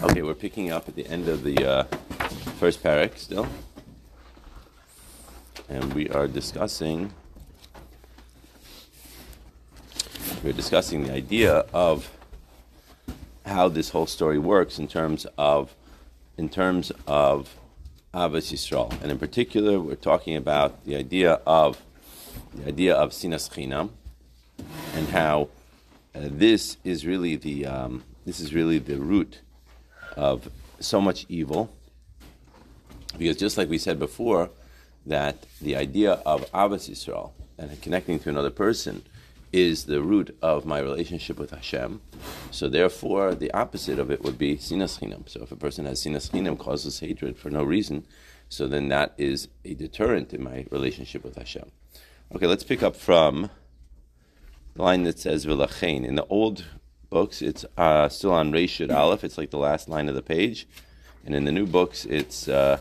Okay, we're picking up at the end of the uh, first parak still. And we are discussing we're discussing the idea of how this whole story works in terms of in terms of Ahavas Yisrael. And in particular, we're talking about the idea of the idea of Sinas Chinam and how uh, this is really the um, this is really the root of so much evil. Because just like we said before, that the idea of Ahavas Yisrael and connecting to another person is the root of my relationship with Hashem. So therefore, the opposite of it would be sinas chinam. So if a person has sinas chinam, causes hatred for no reason, so then that is a deterrent in my relationship with Hashem. Okay, let's pick up from the line that says v'lachein. In the old books, it's uh, still on Reshut Aleph. It's like the last line of the page. And in the new books, it's uh,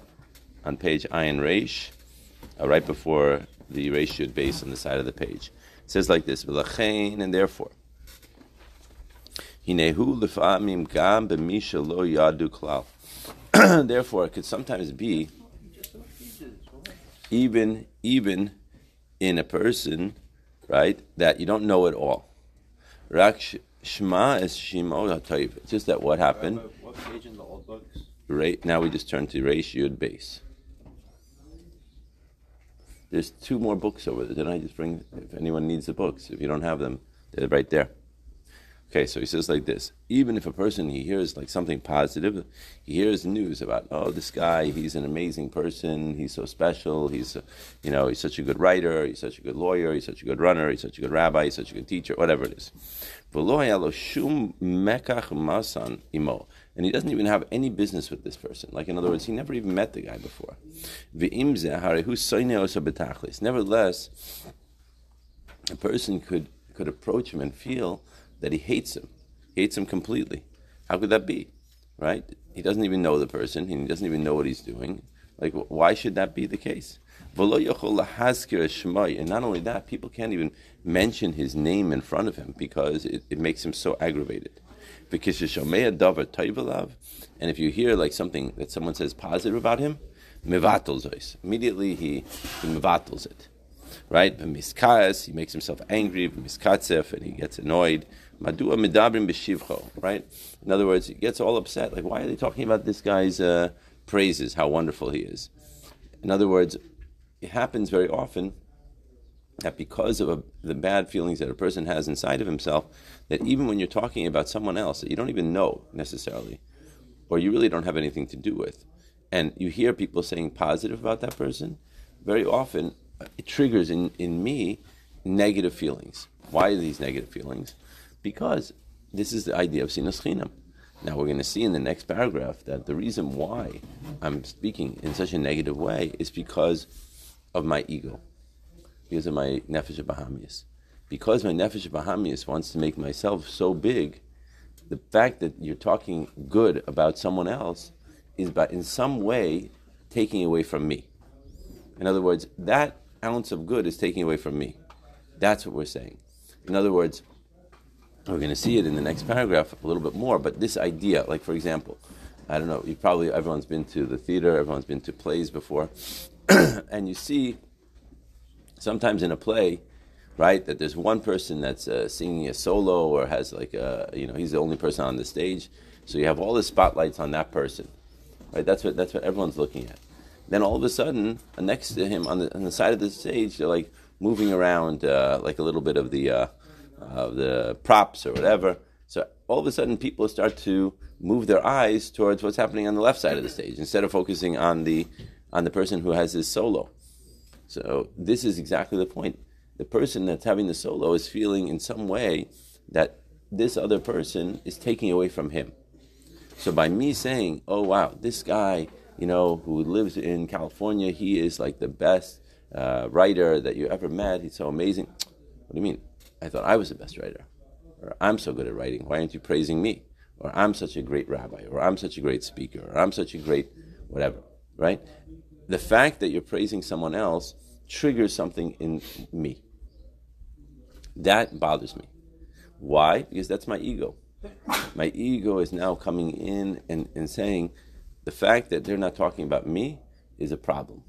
on page Ayin Reish, uh, right before the Reshut base on the side of the page. It says like this, v'lachein, and therefore. Hinehu lefamim gam b'misha lo yadu klal. Therefore, it could sometimes be even even in a person, right, that you don't know at all. Rak shma is shimo hatoiv. It's just that what happened. What page in the old books? Right now, we just turn to Reish Yud Beis. There's two more books over there. Didn't I just bring? If anyone needs the books, if you don't have them, they're right there. Okay, so he says like this: even if a person he hears like something positive, he hears news about oh this guy he's an amazing person, he's so special, he's a, you know he's such a good writer, he's such a good lawyer, he's such a good runner, he's such a good rabbi, he's such a good teacher, whatever it is. and he doesn't even have any business with this person. Like in other words, he never even met the guy before. Nevertheless, a person could could approach him and feel that he hates him. He hates him completely. How could that be? Right? He doesn't even know the person. He doesn't even know what he's doing. Like, why should that be the case? And not only that, people can't even mention his name in front of him because it, it makes him so aggravated. And if you hear like something that someone says positive about him, immediately he, he mevatels it. Right? He makes himself angry, and he gets annoyed. Madua medabrim b'shivcho, right? In other words, he gets all upset. Like, why are they talking about this guy's uh, praises, how wonderful he is? In other words, it happens very often that because of a, the bad feelings that a person has inside of himself, that even when you're talking about someone else that you don't even know necessarily, or you really don't have anything to do with, and you hear people saying positive about that person, very often it triggers in, in me negative feelings. Why are these negative feelings? Because this is the idea of sinas chinam. Now we're going to see in the next paragraph that the reason why I'm speaking in such a negative way is because of my ego, because of my nefesh bahamis. Because my nefesh bahamis wants to make myself so big, the fact that you're talking good about someone else is by in some way taking away from me. In other words, that ounce of good is taking away from me. That's what we're saying. In other words, we're going to see it in the next paragraph a little bit more. But this idea, like for example, I don't know, you probably everyone's been to the theater, everyone's been to plays before, and you see sometimes in a play, right, that there's one person that's uh, singing a solo or has like a, you know, he's the only person on the stage, so you have all the spotlights on that person, right? That's what that's what everyone's looking at. Then all of a sudden, uh, next to him on the on the side of the stage, they're like moving around uh, like a little bit of the. Uh, of the props or whatever. So all of a sudden, people start to move their eyes towards what's happening on the left side of the stage instead of focusing on the on the person who has his solo. So this is exactly the point. The person that's having the solo is feeling in some way that this other person is taking away from him. So by me saying, "Oh wow, this guy, you know, who lives in California, he is like the best uh, writer that you ever met. He's so amazing." What do you mean? I thought I was the best writer. Or I'm so good at writing. Why aren't you praising me? Or I'm such a great rabbi. Or I'm such a great speaker. Or I'm such a great whatever. Right? The fact that you're praising someone else triggers something in me. That bothers me. Why? Because that's my ego. My ego is now coming in and, and saying, the fact that they're not talking about me is a problem.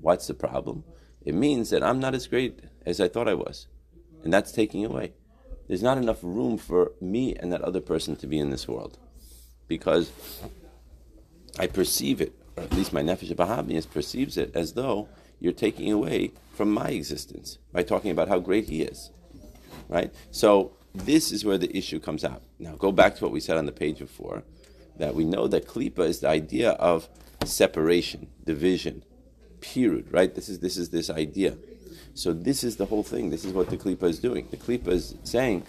What's the problem? It means that I'm not as great as I thought I was. And that's taking away. There's not enough room for me and that other person to be in this world. Because I perceive it, or at least my nefesh Bahamis perceives it as though you're taking away from my existence by talking about how great he is. Right? So this is where the issue comes out. Now go back to what we said on the page before, that we know that klipa is the idea of separation, division, period, right? This is this is this idea. So this is the whole thing. This is what the klipa is doing. The klipa is saying,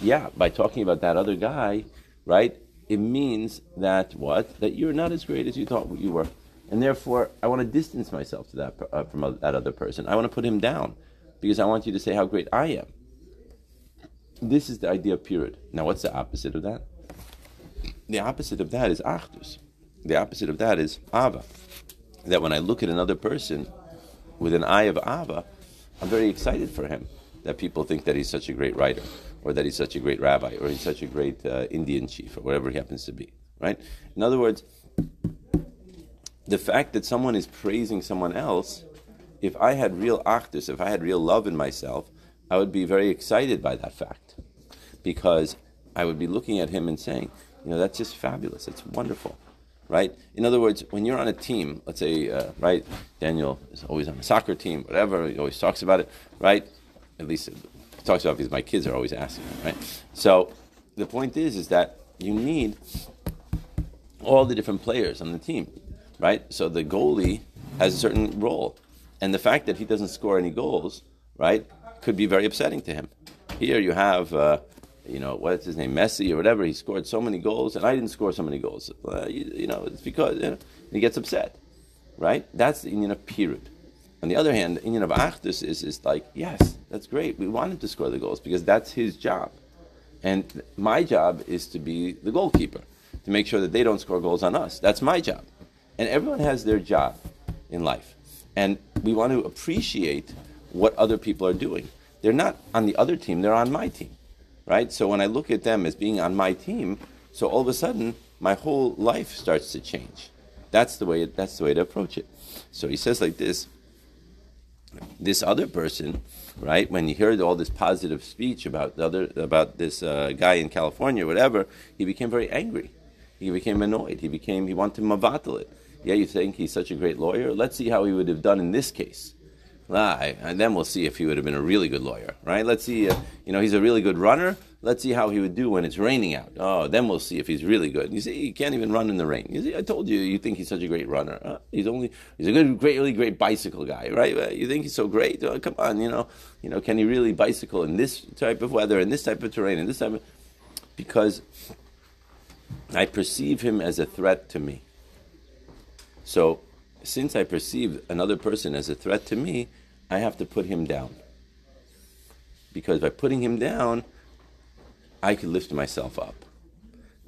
yeah, by talking about that other guy, right? It means that what? That you're not as great as you thought you were, and therefore I want to distance myself to that uh, from that other person. I want to put him down because I want you to say how great I am. This is the idea of period. Now, what's the opposite of that? The opposite of that is achdus. The opposite of that is ava. That when I look at another person with an eye of ava, I'm very excited for him. That people think that he's such a great writer, or that he's such a great rabbi, or he's such a great uh, Indian chief, or whatever he happens to be. Right? In other words, the fact that someone is praising someone else, if I had real achdus, if I had real love in myself, I would be very excited by that fact because I would be looking at him and saying, you know, that's just fabulous. It's wonderful, right? In other words, when you're on a team, let's say, uh, right, Daniel is always on a soccer team, whatever, he always talks about it, right? At least he talks about it because my kids are always asking him, right? So the point is, is that you need all the different players on the team, right? So the goalie has a certain role. And the fact that he doesn't score any goals, right, could be very upsetting to him. Here you have, uh, you know, what's his name, Messi or whatever. He scored so many goals, and I didn't score so many goals. Uh, you, you, know, it's because you know, he gets upset, right? That's the inyan of period. On the other hand, the inyan of achdus is, is like, yes, that's great. We want him to score the goals because that's his job. And my job is to be the goalkeeper, to make sure that they don't score goals on us. That's my job. And everyone has their job in life. And we want to appreciate what other people are doing. They're not on the other team, they're on my team. Right? So when I look at them as being on my team, so all of a sudden my whole life starts to change. That's the way that's the way to approach it. So he says like this this other person, right? When he heard all this positive speech about the other about this uh, guy in California, whatever, he became very angry. He became annoyed. He became he wanted to mavatal it. Yeah, you think he's such a great lawyer? Let's see how he would have done in this case. Right, and then we'll see if he would have been a really good lawyer, right? Let's see, uh, you know, he's a really good runner. Let's see how he would do when it's raining out. Oh, then we'll see if he's really good. You see, he can't even run in the rain. You see, I told you, you think he's such a great runner. Uh, he's only, he's a good, great, really great bicycle guy, right? You think he's so great? Oh, come on, you know, you know, can he really bicycle in this type of weather, in this type of terrain, in this type of, because I perceive him as a threat to me. So since I perceive another person as a threat to me, I have to put him down. Because by putting him down, I can lift myself up.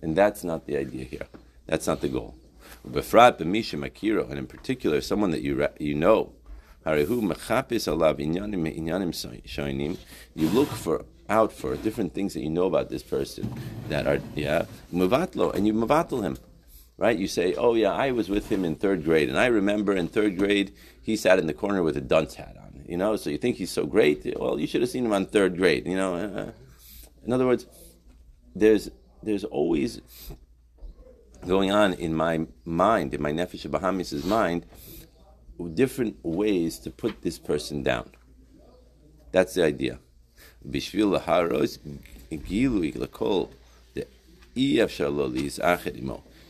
And that's not the idea here. That's not the goal. Befrat b'misha makiro, and in particular, someone that you you know, you look for out for different things that you know about this person that are yeah muvatlo, and you muvatlo him right? You say, oh yeah, I was with him in third grade, and I remember in third grade he sat in the corner with a dunce hat. You know, so you think he's so great? Well, you should have seen him on third grade. You know, uh, in other words, there's there's always going on in my mind, in my nefesh Bahamis' mind, different ways to put this person down. That's the idea. Bishvil laharos gilu lakol the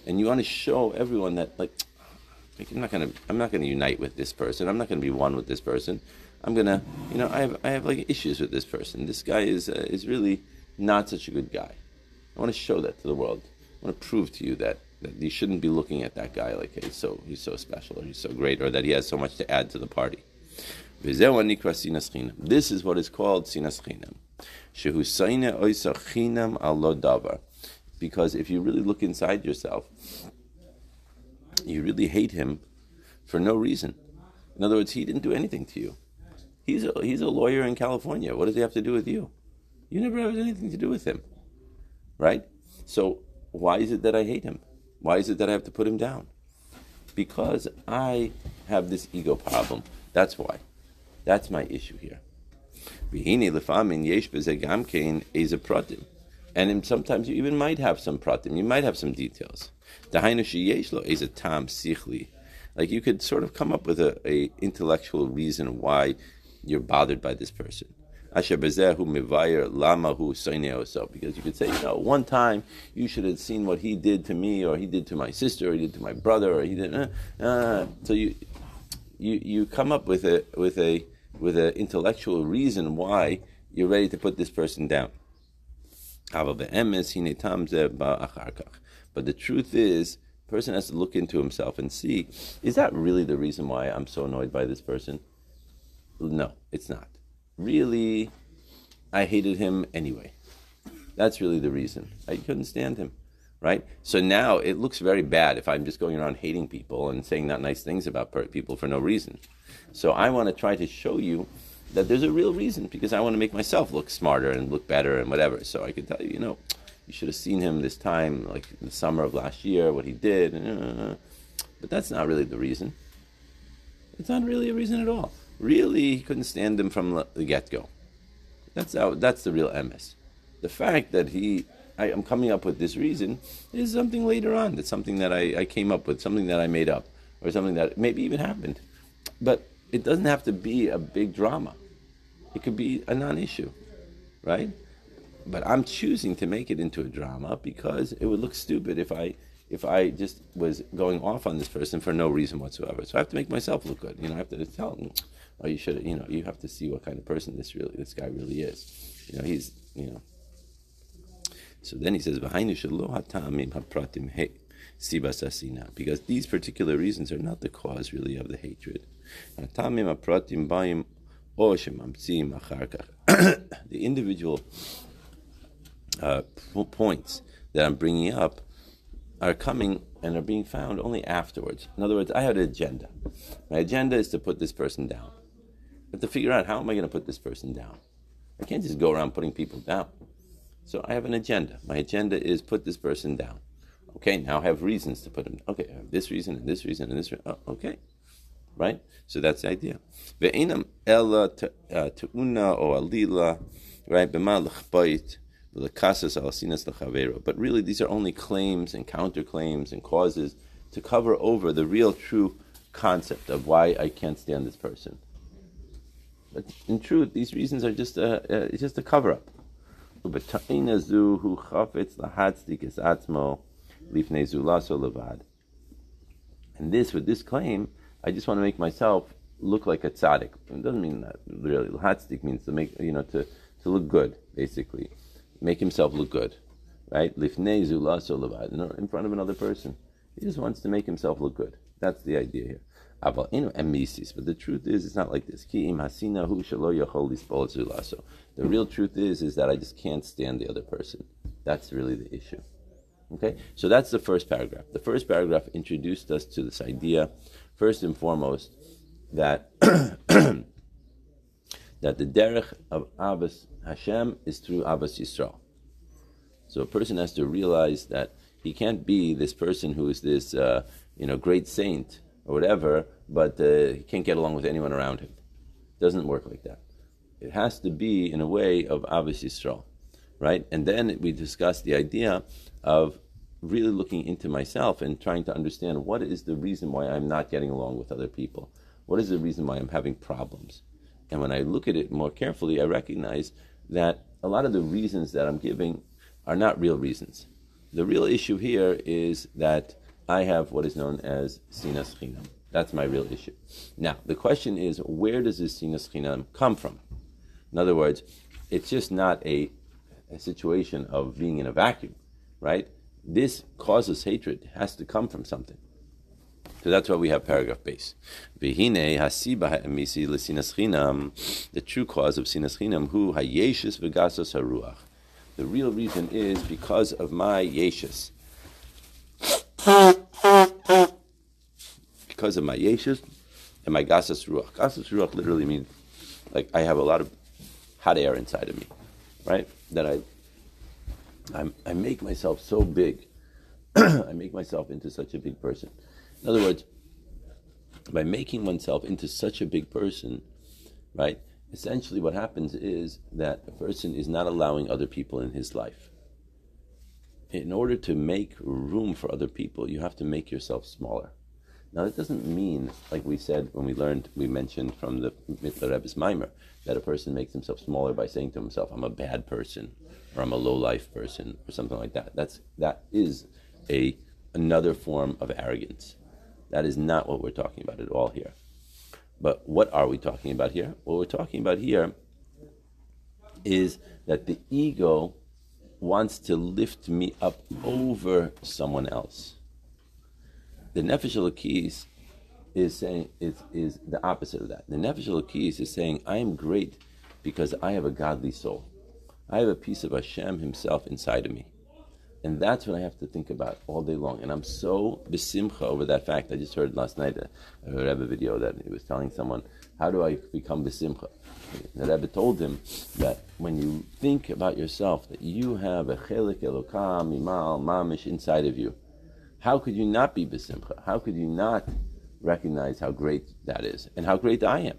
and you want to show everyone that like I'm not gonna I'm not gonna unite with this person. I'm not gonna be one with this person. I'm gonna you know I have I have like issues with this person. This guy is uh, is really not such a good guy. I want to show that to the world. I want to prove to you that that you shouldn't be looking at that guy like he's so he's so special or he's so great or that he has so much to add to the party. This is what is called sinas chinam. Because if you really look inside yourself, you really hate him for no reason. In other words, he didn't do anything to you. He's a, he's a lawyer in California. What does he have to do with you? You never had anything to do with him, right? So why is it that I hate him? Why is it that I have to put him down? Because I have this ego problem. That's why. That's my issue here. And sometimes you even might have some pratim, you might have some details. is a tam. Like you could sort of come up with a, a intellectual reason why you're bothered by this person. Because you could say, you know, one time you should have seen what he did to me, or he did to my sister, or he did to my brother, or he did. Uh, uh. So you, you, you come up with a with a with an intellectual reason why you're ready to put this person down. But the truth is, person has to look into himself and see, is that really the reason why I'm so annoyed by this person? No, it's not really, I hated him anyway. That's really the reason. I couldn't stand him, right? So now it looks very bad if I'm just going around hating people and saying not nice things about people for no reason. So I want to try to show you that there's a real reason because I want to make myself look smarter and look better and whatever. So I can tell you, you know, you should have seen him this time, like the summer of last year, what he did. But that's not really the reason. It's not really a reason at all really he couldn't stand him from the get go. That's how, that's the real MS. The fact that he, I, am coming up with this reason is something later on. That's something that I, I came up with, something that I made up, or something that maybe even happened. But it doesn't have to be a big drama. It could be a non-issue, right? But I'm choosing to make it into a drama because it would look stupid if I if I just was going off on this person for no reason whatsoever. So I have to make myself look good. You know, I have to tell them, or you should, you know, you have to see what kind of person this really, this guy really is. You know, he's, you know. So then he says, because these particular reasons are not the cause really of the hatred. the individual uh, points that I'm bringing up are coming and are being found only afterwards. In other words, I had an agenda. My agenda is to put this person down. I have to figure out how am I going to put this person down. I can't just go around putting people down. So I have an agenda. My agenda is put this person down. Okay, now I have reasons to put him. Okay, I have this reason and this reason and this. Oh, okay, right. So that's the idea. Ve'enam ella uh, te'una o alila, right? B'ma l'chbayit but really, these are only claims and counterclaims and causes to cover over the real, true concept of why I can't stand this person. But in truth, these reasons are just a, just a cover up. And this, with this claim, I just want to make myself look like a tzaddik. It doesn't mean that really. Lahatzdik means to make, you know, to, to look good, basically. Make himself look good. Right? In front of another person. He just wants to make himself look good. That's the idea here. But the truth is, it's not like this. The real truth is, is that I just can't stand the other person. That's really the issue. Okay, so that's the first paragraph. The first paragraph introduced us to this idea, first and foremost, that that the derech of Ahavas Hashem is through Ahavas Yisrael. So a person has to realize that he can't be this person who is this, uh, you know, great saint or whatever, but uh, he can't get along with anyone around him. It doesn't work like that. It has to be in a way of Ahavas Yisrael, right? And then we discussed the idea of really looking into myself and trying to understand what is the reason why I'm not getting along with other people. What is the reason why I'm having problems? And when I look at it more carefully, I recognize that a lot of the reasons that I'm giving are not real reasons. The real issue here is that I have what is known as sinas chinam. That's my real issue. Now, the question is, where does this sinas chinam come from? In other words, it's just not a, a situation of being in a vacuum, right? This causes hatred. Has to come from something. So that's why we have paragraph Beis. The true cause of sinas chinam, who hayeshis v'gasos haruach. The real reason is because of my yeshus because of my yeshus and my gasas ruach. Gasas ruach literally means like I have a lot of hot air inside of me, right? That I I'm, I make myself so big. I make myself into such a big person. In other words, by making oneself into such a big person, right? Essentially, what happens is that a person is not allowing other people in his life. In order to make room for other people, you have to make yourself smaller. Now, that doesn't mean, like we said when we learned, we mentioned from the Mitteler Rebbe's Mimer, that a person makes himself smaller by saying to himself, I'm a bad person, or I'm a low life person, or something like that. That's, that is a, another form of arrogance. That is not what we're talking about at all here. But what are we talking about here? What we're talking about here is that the ego wants to lift me up over someone else. The Nefesh Elokis is saying is, is the opposite of that. The Nefesh Elokis is saying, I am great because I have a godly soul. I have a piece of Hashem Himself inside of me. And that's what I have to think about all day long. And I'm so besimcha over that fact. I just heard last night, a, uh, a Rebbe video that he was telling someone, how do I become besimcha? The Rebbe told him that when you think about yourself, that you have a chelik elokam, imal, mamish inside of you, how could you not be besimcha? How could you not recognize how great that is and how great I am?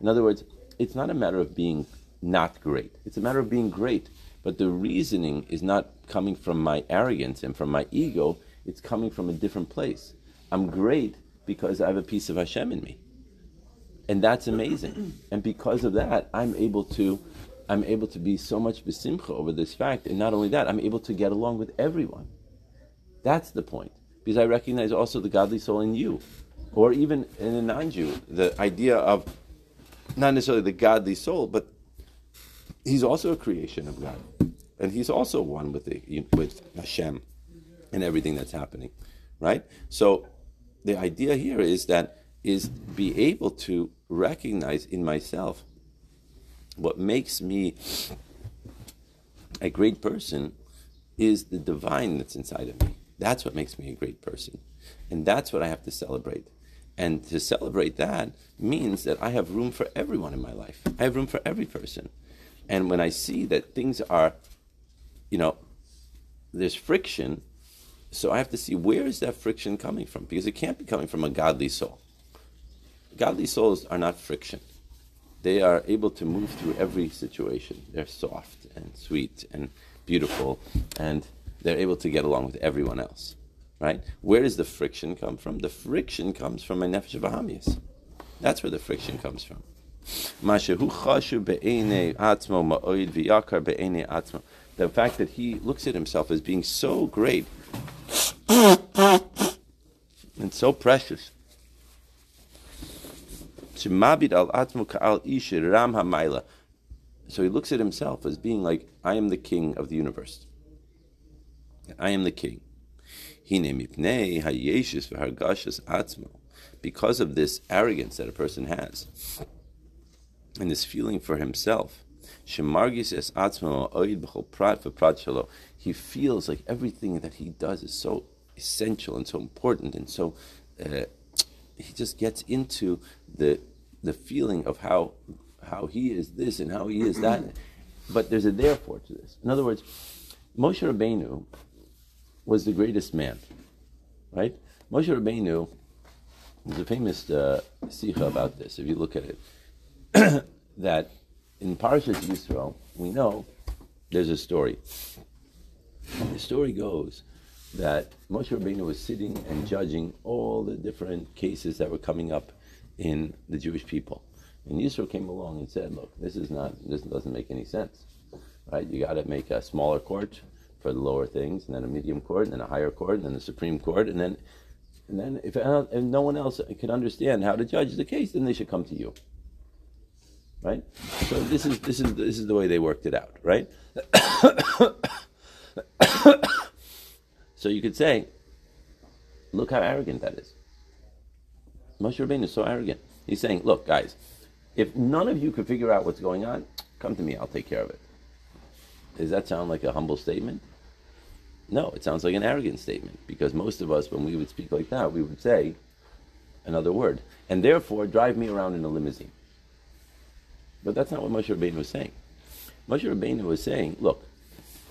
In other words, it's not a matter of being not great. It's a matter of being great but the reasoning is not coming from my arrogance and from my ego, it's coming from a different place. I'm great because I have a piece of Hashem in me. And that's amazing. And because of that, I'm able to I'm able to be so much besimcha over this fact. And not only that, I'm able to get along with everyone. That's the point. Because I recognize also the godly soul in you. Or even in a non-Jew, the idea of not necessarily the godly soul, but he's also a creation of God, and he's also one with the with Hashem and everything that's happening, right? So the idea here is that is be able to recognize in myself what makes me a great person is the divine that's inside of me. That's what makes me a great person. And that's what I have to celebrate. And to celebrate that means that I have room for everyone in my life. I have room for every person. And when I see that things are, you know, there's friction, so I have to see where is that friction coming from? Because it can't be coming from a godly soul. Godly souls are not friction. They are able to move through every situation. They're soft and sweet and beautiful, and they're able to get along with everyone else. Right? Where does the friction come from? The friction comes from my nefesh of That's where the friction comes from. The fact that he looks at himself as being so great and so precious. So he looks at himself as being like, I am the king of the universe. I am the king. Because of this arrogance that a person has and this feeling for himself. Shimargi says at bhoprat for Pratchalo. He feels like everything that he does is so essential and so important, and so uh, he just gets into the the feeling of how how he is this and how he is that. But there's a therefore to this. In other words, Moshe Rabbeinu was the greatest man, right? Moshe Rabbeinu, there's a famous uh, sikha about this. If you look at it, that in Parashat Yisro, we know there's a story. The story goes that Moshe Rabbeinu was sitting and judging all the different cases that were coming up in the Jewish people. And Yisro came along and said, look, this is not, this doesn't make any sense. Right? You got to make a smaller court for the lower things, and then a medium court, and then a higher court, and then the Supreme Court, and then, and then if, if no one else can understand how to judge the case, then they should come to you right? So this is this is this is the way they worked it out, right? so you could say, look how arrogant that is. Moshe Rabbeinu is so arrogant. He's saying, look, guys, if none of you could figure out what's going on, come to me, I'll take care of it. Does that sound like a humble statement? No, it sounds like an arrogant statement because most of us, when we would speak like that, we would say another word. And therefore, drive me around in a limousine. But that's not what Moshe Rabbeinu was saying. Moshe Rabbeinu was saying, look,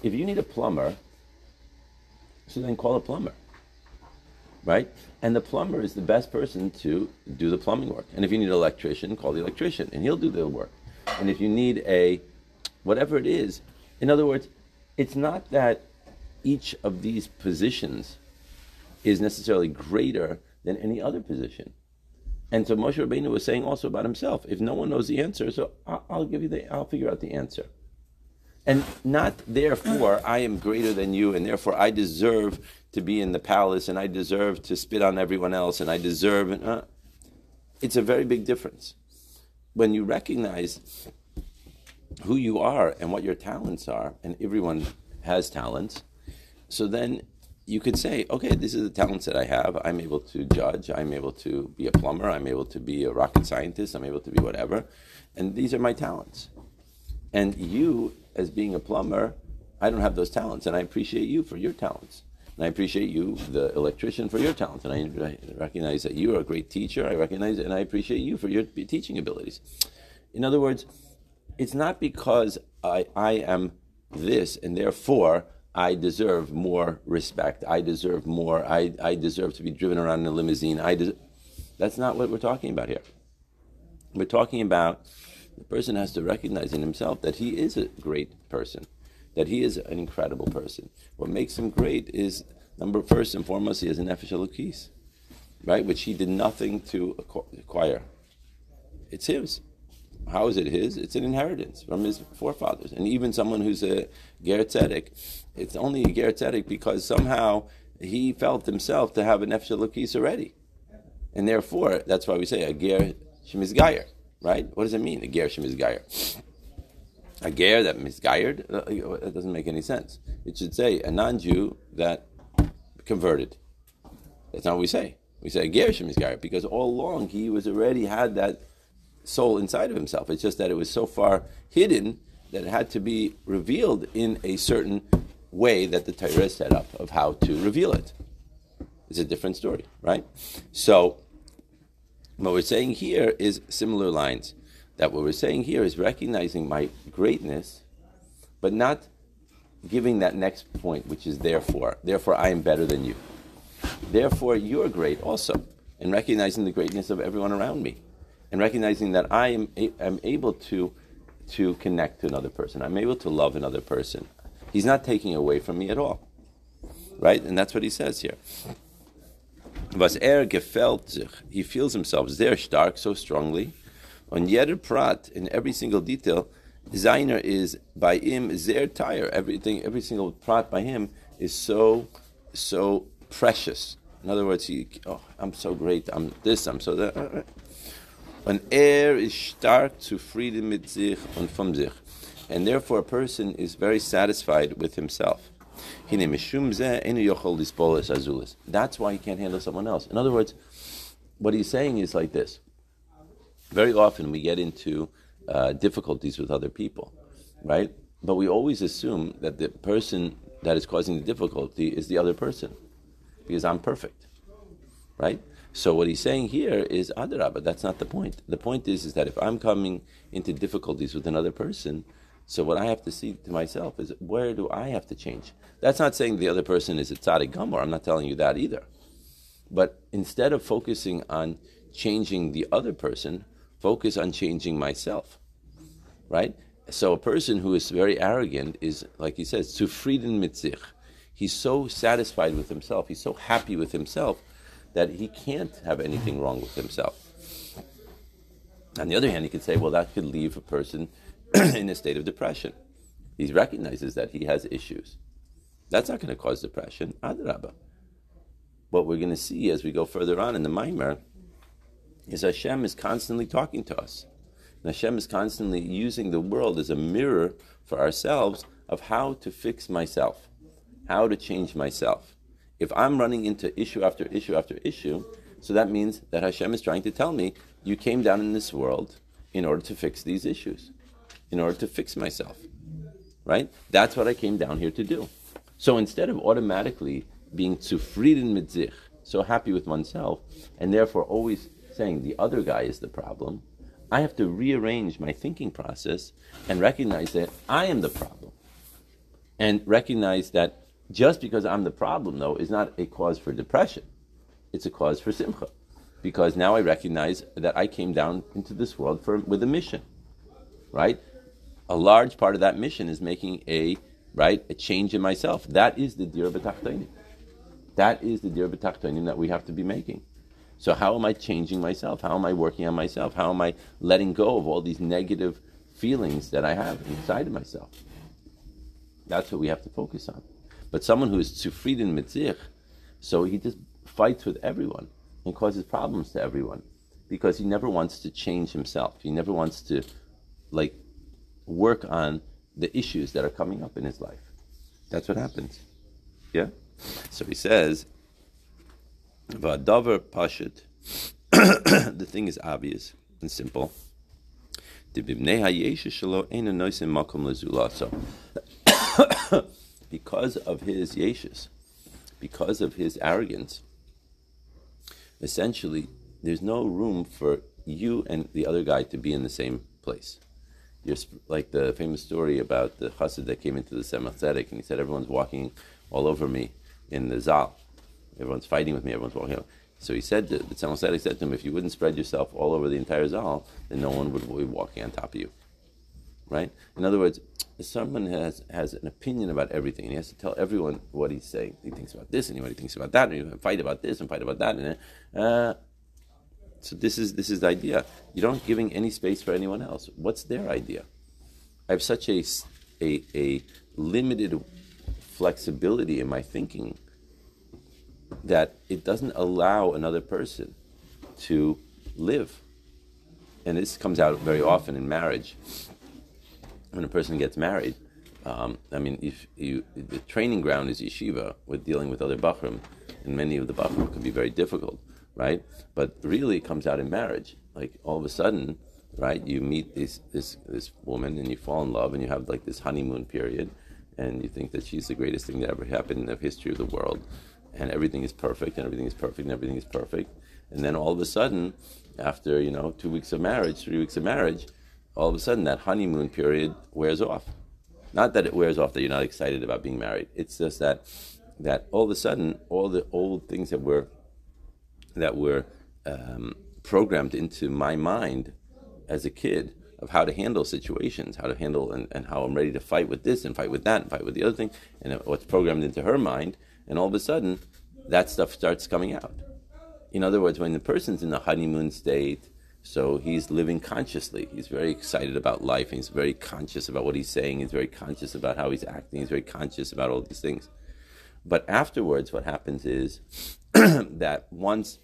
if you need a plumber, so then call a plumber. Right? And the plumber is the best person to do the plumbing work. And if you need an electrician, call the electrician and he'll do the work. And if you need a whatever it is, in other words, it's not that each of these positions is necessarily greater than any other position. And so Moshe Rabbeinu was saying also about himself, if no one knows the answer, so I'll, give you the, I'll figure out the answer. And not therefore I am greater than you, and therefore I deserve to be in the palace, and I deserve to spit on everyone else, and I deserve. Uh, it's a very big difference when you recognize who you are and what your talents are, and everyone has talents. So then you could say, okay, this is the talents that I have. I'm able to judge. I'm able to be a plumber. I'm able to be a rocket scientist. I'm able to be whatever. And these are my talents. And you, as being a plumber, I don't have those talents. And I appreciate you for your talents. And I appreciate you, the electrician, for your talents. And I recognize that you are a great teacher. I recognize and I appreciate you for your teaching abilities. In other words, it's not because I, I am this and therefore I deserve more respect. I deserve more. I, I deserve to be driven around in a limousine. I des- That's not what we're talking about here. We're talking about the person has to recognize in himself that he is a great person, that he is an incredible person. What makes him great is, number first and foremost, he has an nefesh elokis, right, which he did nothing to acquire. It's his. How is it his? It's an inheritance from his forefathers. And even someone who's a ger tzedek, it's only a ger tzedek because somehow he felt himself to have an nefesh elokis already. And therefore, that's why we say a ger shemizgayer, right? What does it mean, a ger shemizgayer? A ger that misguided? Uh, it doesn't make any sense. It should say a non-Jew that converted. That's not what we say. We say a ger shemizgayer because all along he was already had that soul inside of himself. It's just that it was so far hidden that it had to be revealed in a certain way that the Torah set up of how to reveal it. It's a different story, right? So, what we're saying here is similar lines. That what we're saying here is recognizing my greatness, but not giving that next point, which is therefore. Therefore, I am better than you. Therefore, you're great also, and recognizing the greatness of everyone around me and recognizing that I am, am able to, to connect to another person. I'm able to love another person. He's not taking away from me at all. Right? And that's what he says here. Was er gefällt sich, he feels himself sehr stark, so strongly. On jeder Prat, in every single detail, Zainer is by him sehr tire. Everything, every single prat by him is so, so precious. In other words, he, oh, I'm so great. I'm this. I'm so that. An er is stark zu Frieden mit sich und von sich. And therefore a person is very satisfied with himself. That's why he can't handle someone else. In other words, what he's saying is like this. Very often we get into uh, difficulties with other people, right? But we always assume that the person that is causing the difficulty is the other person because I'm perfect, right? So what he's saying here is ah, Adarabah. That's not the point. The point is, is that if I'm coming into difficulties with another person, so what I have to see to myself is where do I have to change? That's not saying the other person is a tzaddik gomor. I'm not telling you that either. But instead of focusing on changing the other person, focus on changing myself. Right? So a person who is very arrogant is, like he says, zufrieden mit sich. He's so satisfied with himself. He's so happy with himself that he can't have anything wrong with himself. On the other hand, he could say, well, that could leave a person in a state of depression. He recognizes that he has issues. That's not going to cause depression. Adrabah. What we're going to see as we go further on in the Maimer is Hashem is constantly talking to us. And Hashem is constantly using the world as a mirror for ourselves of how to fix myself, how to change myself. If I'm running into issue after issue after issue, so that means that Hashem is trying to tell me, you came down in this world in order to fix these issues, in order to fix myself. Right? That's what I came down here to do. So instead of automatically being zufrieden mit sich, so happy with oneself, and therefore always saying the other guy is the problem, I have to rearrange my thinking process and recognize that I am the problem. And recognize that just because I'm the problem, though, is not a cause for depression. It's a cause for simcha. Because now I recognize that I came down into this world for, with a mission, right? A large part of that mission is making a right a change in myself. That is the dir b'tachtonim. That is the dir b'tachtonim that we have to be making. So how am I changing myself? How am I working on myself? How am I letting go of all these negative feelings that I have inside of myself? That's what we have to focus on. But someone who is zufrieden mitzich, so he just fights with everyone and causes problems to everyone because he never wants to change himself. He never wants to like work on the issues that are coming up in his life. That's what happens. Yeah? So he says, Vadavar Pashit. the thing is obvious and simple. So, because of his yeshus, because of his arrogance, essentially, there's no room for you and the other guy to be in the same place. You're like the famous story about the chassid that came into the Tzedek, and he said, "Everyone's walking all over me in the zal. Everyone's fighting with me. Everyone's walking." Over. So he said, the Tzemach Tzedek said to him, "If you wouldn't spread yourself all over the entire zal, then no one would be walking on top of you." Right? In other words, someone has has an opinion about everything, and he has to tell everyone what he's saying. He thinks about this, and what he thinks about that, and you fight about this and fight about that, and uh, so this is this is the idea. You don't giving any space for anyone else. What's their idea? I have such a a, a limited flexibility in my thinking that it doesn't allow another person to live. And this comes out very often in marriage. When a person gets married, um, I mean, if you, the training ground is yeshiva, with dealing with other bachrim, and many of the bachrim can be very difficult right? But really, it comes out in marriage. Like all of a sudden, right? You meet this this this woman and you fall in love and you have like this honeymoon period, and you think that she's the greatest thing that ever happened in the history of the world, and everything is perfect and everything is perfect and everything is perfect, and then all of a sudden, after you know two weeks of marriage, three weeks of marriage, all of a sudden that honeymoon period wears off. Not that it wears off that you're not excited about being married. It's just that that all of a sudden all the old things that were that were um, programmed into my mind as a kid of how to handle situations, how to handle and, and how I'm ready to fight with this and fight with that and fight with the other thing, and what's programmed into her mind, and all of a sudden that stuff starts coming out. In other words, when the person's in the honeymoon state, so he's living consciously. He's very excited about life. He's very conscious about what he's saying. He's very conscious about how he's acting. He's very conscious about all these things. But afterwards, what happens is that once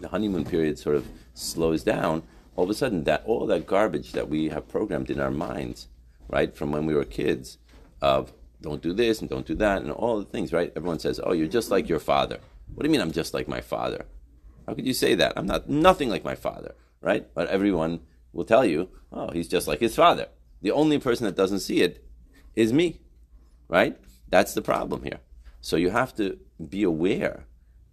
the honeymoon period sort of slows down, all of a sudden that all that garbage that we have programmed in our minds, right, from when we were kids, of don't do this and don't do that and all the things, right? Everyone says, "Oh, you're just like your father." What do you mean I'm just like my father? How could you say that? I'm not nothing like my father, right? But everyone will tell you, "Oh, he's just like his father." The only person that doesn't see it is me, right? That's the problem here. So you have to be aware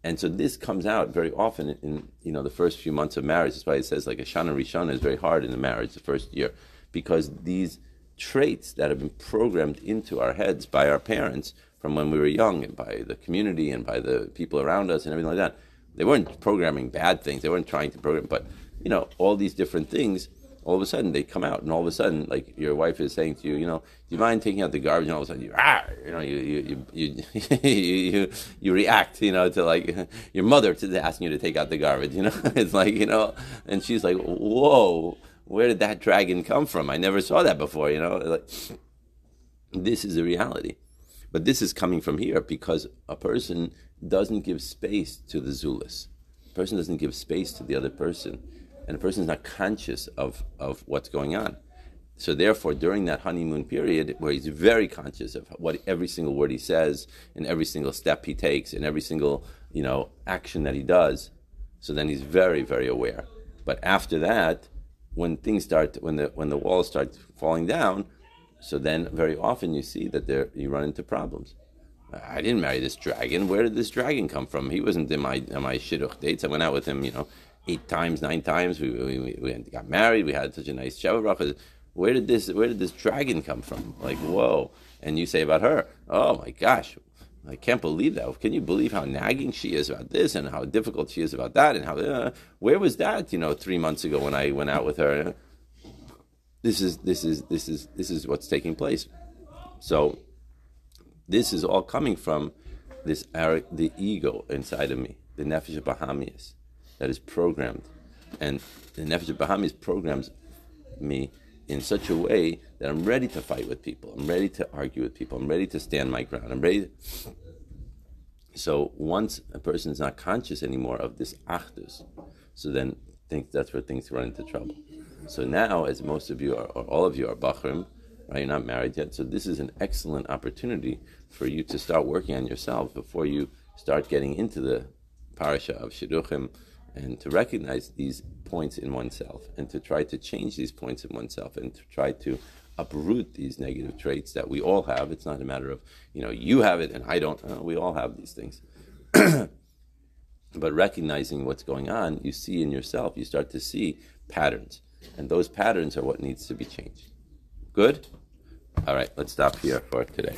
and so this comes out very often in you know the first few months of marriage. That's why it says like a shana rishana is very hard in the marriage the first year, because these traits that have been programmed into our heads by our parents from when we were young and by the community and by the people around us and everything like that. They weren't programming bad things. They weren't trying to program, but you know all these different things all of a sudden they come out, and all of a sudden, like your wife is saying to you, you know, do you mind taking out the garbage? And all of a sudden, you, ah, you know, you you you you, you, you react, you know, to like your mother to asking you to take out the garbage. You know, it's like you know, and she's like, whoa, where did that dragon come from? I never saw that before. You know, like this is a reality, but this is coming from here because a person doesn't give space to the zulus. A person doesn't give space to the other person and a person is not conscious of, of what's going on. So therefore, during that honeymoon period, where he's very conscious of what every single word he says, and every single step he takes, and every single you know action that he does, so then he's very very aware. But after that, when things start, when the when the walls start falling down, so then very often you see that there you run into problems. I didn't marry this dragon. Where did this dragon come from? He wasn't in my in my shidduch dates. I went out with him, you know, eight times, nine times. We, we, we got married. We had such a nice Sheva Where did this where did this dragon come from? Like, whoa. And you say about her, oh my gosh, I can't believe that. Can you believe how nagging she is about this and how difficult she is about that and how uh, where was that, you know, 3 months ago when I went out with her? This is this is this is this is what's taking place. So this is all coming from this the ego inside of me, the nefesh bahamis that is programmed, and the nefesh bahamis programs me in such a way that I'm ready to fight with people. I'm ready to argue with people. I'm ready to stand my ground. I'm ready. To... So once a person is not conscious anymore of this achdus, so then think that's where things run into trouble. So now, as most of you are, or all of you are bachrim, right? You're not married yet. So this is an excellent opportunity for you to start working on yourself before you start getting into the parasha of shidduchim and to recognize these points in oneself and to try to change these points in oneself and to try to uproot these negative traits that we all have. It's not a matter of, you know, you have it and I don't. Uh, we all have these things. but recognizing what's going on, you see in yourself, you start to see patterns. And those patterns are what needs to be changed. Good? All right, let's stop here for today.